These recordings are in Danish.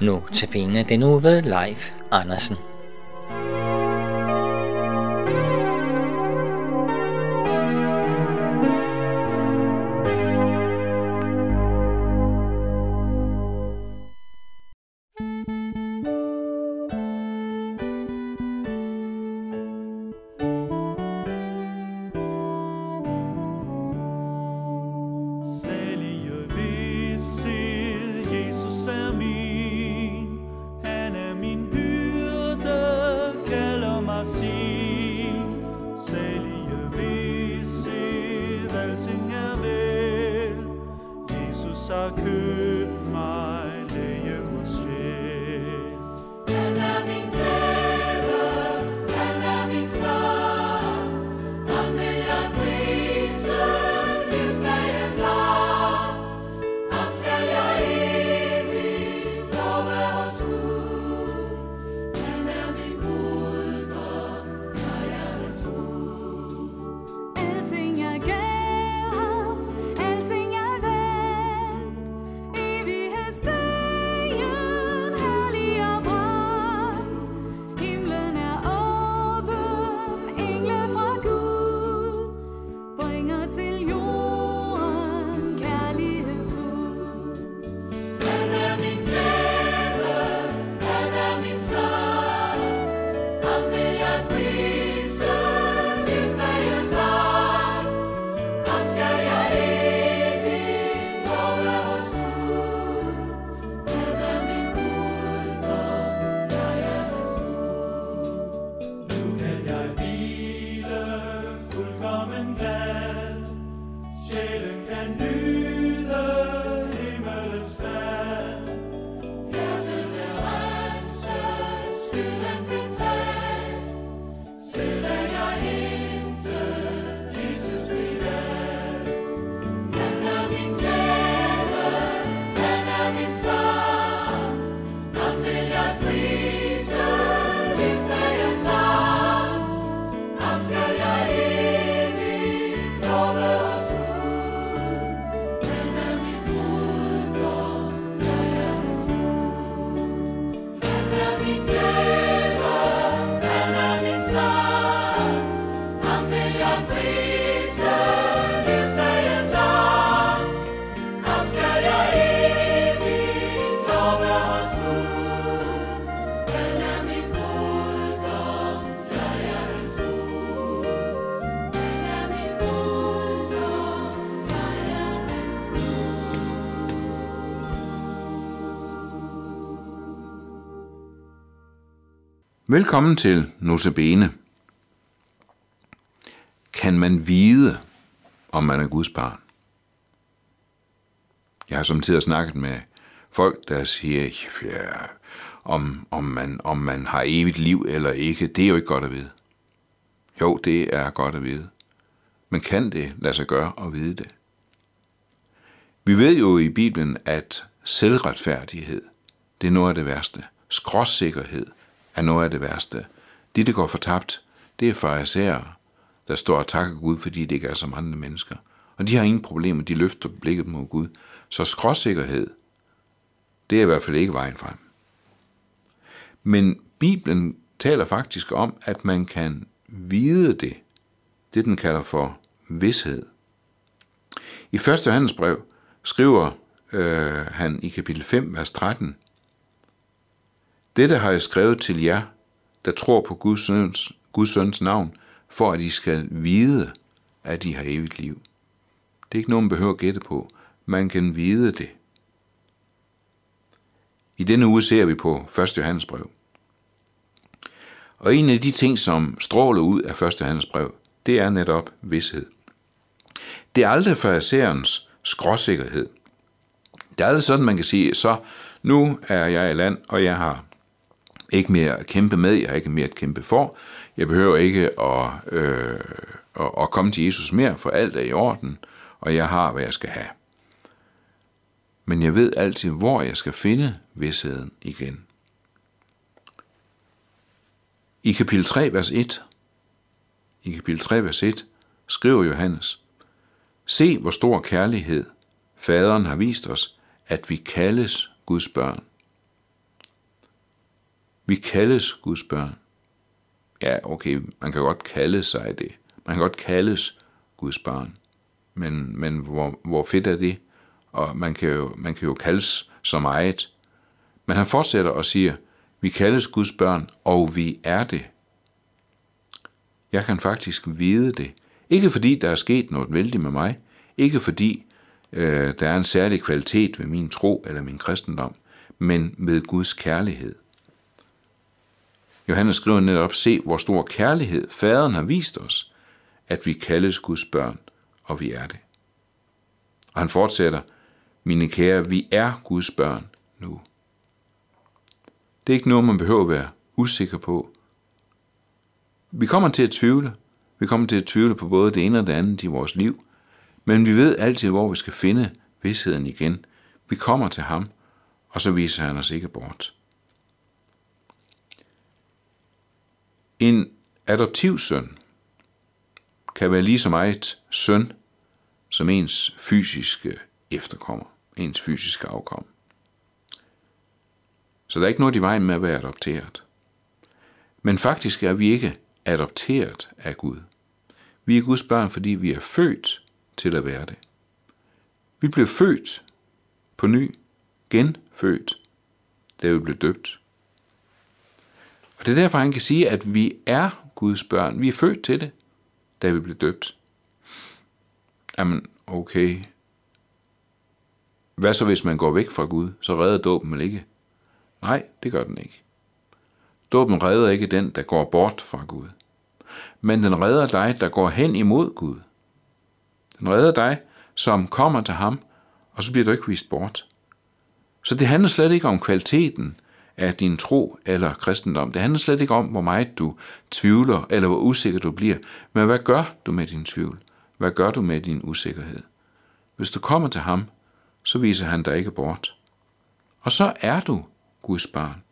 Nu til penge den nu ved Leif Andersen. Velkommen til Notabene. Kan man vide, om man er Guds barn? Jeg har som tid snakket med folk, der siger, ja, om, om, man, om man har evigt liv eller ikke, det er jo ikke godt at vide. Jo, det er godt at vide. Men kan det lade sig gøre at vide det? Vi ved jo i Bibelen, at selvretfærdighed, det er noget af det værste. Skråsikkerhed er noget af det værste. De, der går fortabt, det er farisæere, der står og takker Gud, fordi det ikke er som andre mennesker. Og de har ingen problemer, de løfter blikket mod Gud. Så skråsikkerhed, det er i hvert fald ikke vejen frem. Men Bibelen taler faktisk om, at man kan vide det. Det den kalder for vidshed. I 1. Johannes brev skriver øh, han i kapitel 5, vers 13, dette har jeg skrevet til jer, der tror på Guds søns, Guds søns navn, for at I skal vide, at I har evigt liv. Det er ikke noget, man behøver at gætte på. Man kan vide det. I denne uge ser vi på 1. Johannes brev. Og en af de ting, som stråler ud af 1. Johannes brev, det er netop vidshed. Det er aldrig farisæerens skråsikkerhed. Det er aldrig sådan, man kan sige, så nu er jeg i land, og jeg har ikke mere at kæmpe med, jeg har ikke mere at kæmpe for. Jeg behøver ikke at, øh, at, at komme til Jesus mere, for alt er i orden, og jeg har, hvad jeg skal have. Men jeg ved altid, hvor jeg skal finde vidsheden igen. I kapitel 3, vers 1, i kapitel 3, vers 1, skriver Johannes, Se, hvor stor kærlighed faderen har vist os, at vi kaldes Guds børn. Vi kaldes Guds børn. Ja, okay, man kan godt kalde sig det. Man kan godt kaldes Guds barn. Men, men hvor, hvor fedt er det? Og man kan, jo, man kan jo kaldes så meget. Men han fortsætter og siger, vi kaldes Guds børn, og vi er det. Jeg kan faktisk vide det. Ikke fordi der er sket noget vældigt med mig. Ikke fordi øh, der er en særlig kvalitet ved min tro eller min kristendom. Men med Guds kærlighed. Johannes skriver netop, se hvor stor kærlighed faderen har vist os, at vi kaldes Guds børn, og vi er det. Og han fortsætter, mine kære, vi er Guds børn nu. Det er ikke noget, man behøver at være usikker på. Vi kommer til at tvivle. Vi kommer til at tvivle på både det ene og det andet i vores liv. Men vi ved altid, hvor vi skal finde vidsheden igen. Vi kommer til ham, og så viser han os ikke bort. En adoptivsøn kan være lige så meget søn som ens fysiske efterkommer, ens fysiske afkom. Så der er ikke noget i vejen med at være adopteret. Men faktisk er vi ikke adopteret af Gud. Vi er Guds børn, fordi vi er født til at være det. Vi blev født på ny, genfødt, da vi blev døbt. Og det er derfor, han kan sige, at vi er Guds børn. Vi er født til det, da vi blev døbt. Jamen, okay. Hvad så, hvis man går væk fra Gud? Så redder dåben vel ikke? Nej, det gør den ikke. Dåben redder ikke den, der går bort fra Gud. Men den redder dig, der går hen imod Gud. Den redder dig, som kommer til ham, og så bliver du ikke vist bort. Så det handler slet ikke om kvaliteten af din tro eller kristendom. Det handler slet ikke om, hvor meget du tvivler, eller hvor usikker du bliver. Men hvad gør du med din tvivl? Hvad gør du med din usikkerhed? Hvis du kommer til ham, så viser han dig ikke bort. Og så er du Guds barn.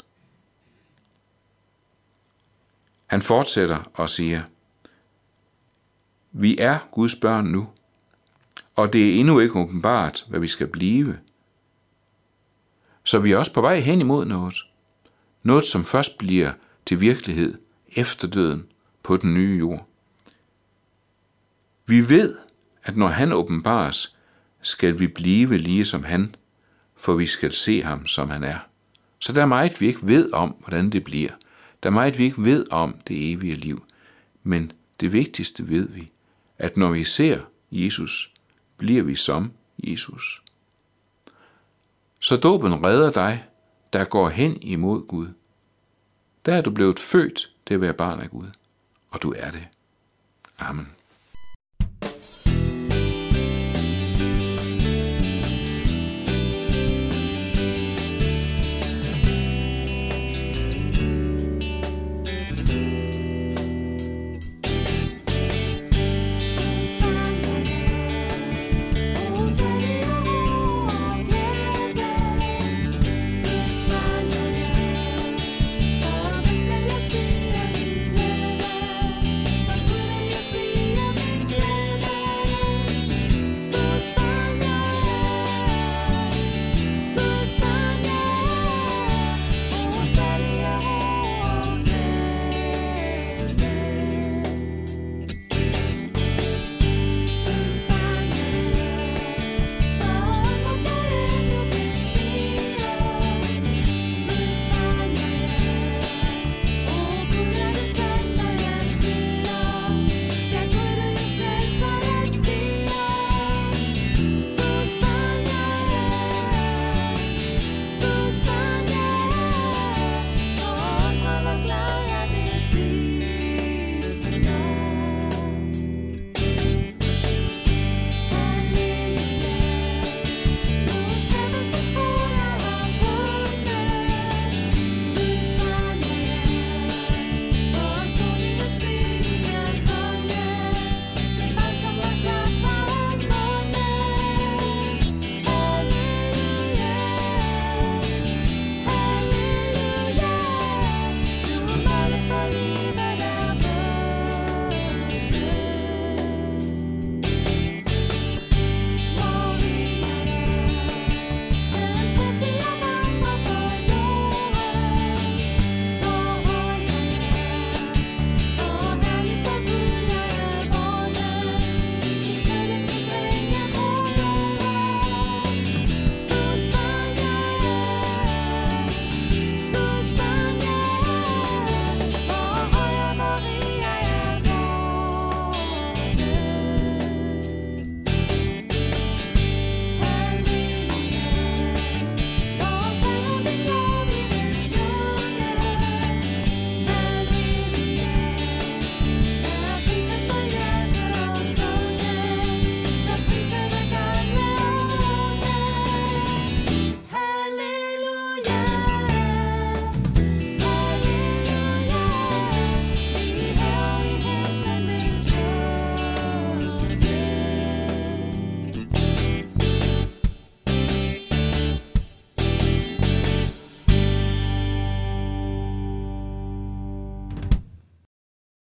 Han fortsætter og siger, vi er Guds børn nu, og det er endnu ikke åbenbart, hvad vi skal blive. Så vi er også på vej hen imod noget. Noget, som først bliver til virkelighed efter døden på den nye jord. Vi ved, at når han åbenbares, skal vi blive lige som han, for vi skal se ham, som han er. Så der er meget, vi ikke ved om, hvordan det bliver. Der er meget, vi ikke ved om det evige liv. Men det vigtigste ved vi, at når vi ser Jesus, bliver vi som Jesus. Så dåben redder dig, der går hen imod Gud. Der er du blevet født til at være barn af Gud, og du er det. Amen.